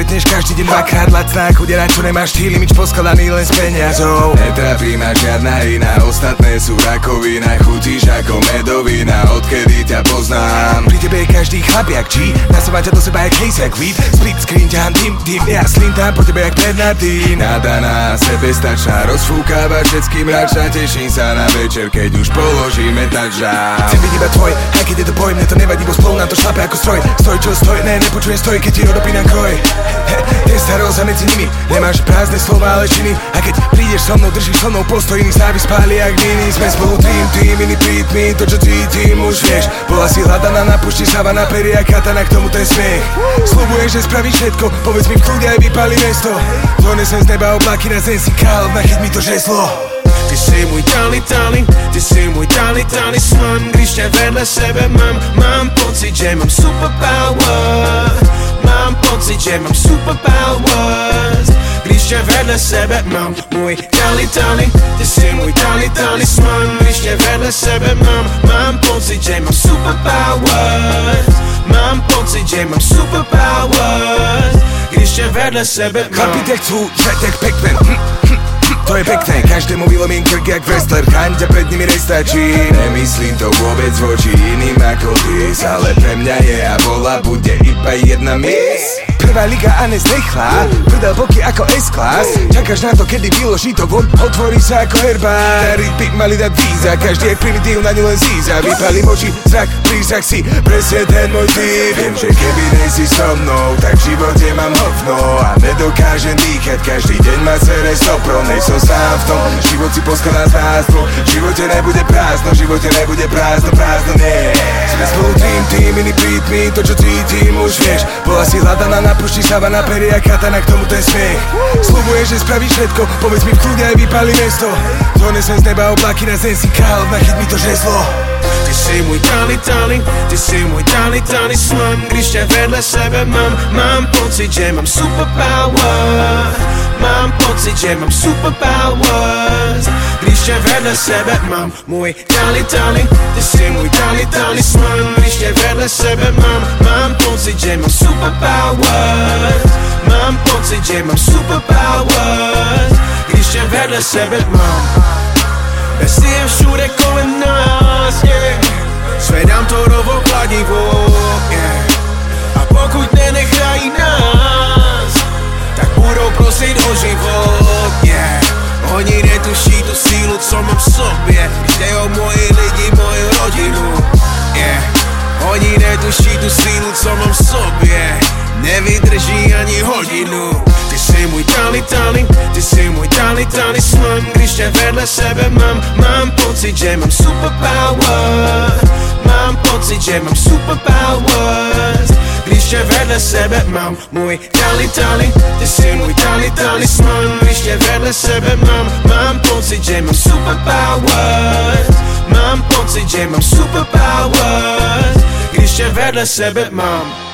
stretneš každý deň dvakrát lacná Chudia na čo nemáš ty limit poskladaný len z peniazov Netrápi ma žiadna iná, ostatné sú rakovina Chutíš ako medovina, odkedy ťa poznám. Pri tebe je každý chlapiak, či Nasávam ťa do seba jak hejs, jak weed. Split screen, ťahám tým, tým, ja slintám po tebe jak Bernardín Nadaná, sebestačná, rozfúkáva všetkým mračná Teším sa na večer, keď už položíme tača Chcem byť iba tvoj, aj keď je to boj, mne to nevadí, bo spolu na to šlape ako stroj. Stoj čo stoj, ne, nepočujem stoj, keď ti odopínam kroj. Je starosť a medzi nimi, nemáš prázdne slova, ale činy. A keď prídeš so mnou, držíš so mnou postoj, iný sa vyspáli jak mini. Sme spolu tým, tým, iný beat mi, to čo cítim už vieš. Bola si hľadaná na pušti, sáva na pery a katana, k tomu ten smiech. Slubuješ, že spravíš všetko, povedz mi v kľude aj vypali mesto. Donesem z neba oblaky na zem si kál, nachyť mi to žeslo Ty si můj tali tali, ty si můj tali talisman Když tě vedle sebe mám, mám pocit, že mám superpower. Mám pocit, že mám superpowers. Když tě vedle sebe mám Můj tali tali, ty si můj tali talisman Když tě vedle sebe mám, mám pocit, že mám superpowers. Mám pocit, že mám superpowers. Když tě vedle sebe mám. Chlapi ťa chcú, žrať jak Pac-Man hm, hm, hm, To je pekné, každému vylomím krk jak wrestler Chaň ťa pred nimi nestačí. Nemyslím to vôbec voči iným ako ty Ale pre mňa je a bola bude iba jedna miss. Prvá liga a nezdechlá Prdel boky ako S-class. Čakáš na to, kedy vyloží to von Otvorí sa ako herbár. Rytmy mali dať víza Každý je primitív, na ňu len zíza Vypalím oči, zrak, prízrak si Presne ten môj typ. Viem, že keby nejsi so mnou Tak v živote mám hovno A nedokážem dýchať. Každý deň ma sere sopro Nejsom sám v tom. Život si poskladá z nás dvoch V živote nebude prázdno V živote nebude prázdno, prázdno nie. Sme spolu tým, tým, iný beat mi To čo cítim už vieš. Bola si hľadaná na pušti, sáva na pery a katana K tomu ten smiech. Slubuješ, že spravíš všetko Povedz mi v kľude aj vypali mesto. Donesem z neba oblaky na zem si kál Nachyť mi to žezlo Ty si můj tali tali, ty si můj tali talisman Když tě vedle sebe mám, mám pocit, že mám superpower. Mám pocit, že mám superpowers. Když tě vedle sebe mám Můj tali tali, ty si můj tali talisman Když tě vedle sebe mám, mám pocit, že mám superpowers. Mám pocit, že mám superpowers. Když tě vedle sebe mám. Bez je všude kolem nás, yeah Zvedám to rovo kladivo, yeah. A pokud nenechají nás Tak budou prosit o život, yeah. Oni netuší tu sílu, co mám v sobě. Jde o moji lidi, moju rodinu, yeah. Oni netuší tu sílu, co mám v sobě. Nevydrží ani hodinu. Ty si můj tali tali, ty si můj tali talisman. Když tě vedle sebe mám, mám pocit, že mám superpower Mám pocit, že mám superpowers Když tě vedle sebe mám Můj tali tali, ty si můj tali talisman Když tě vedle sebe mám, mám pocit, že mám superpowers Mám pocit, že mám superpowers Když tě vedle sebe mám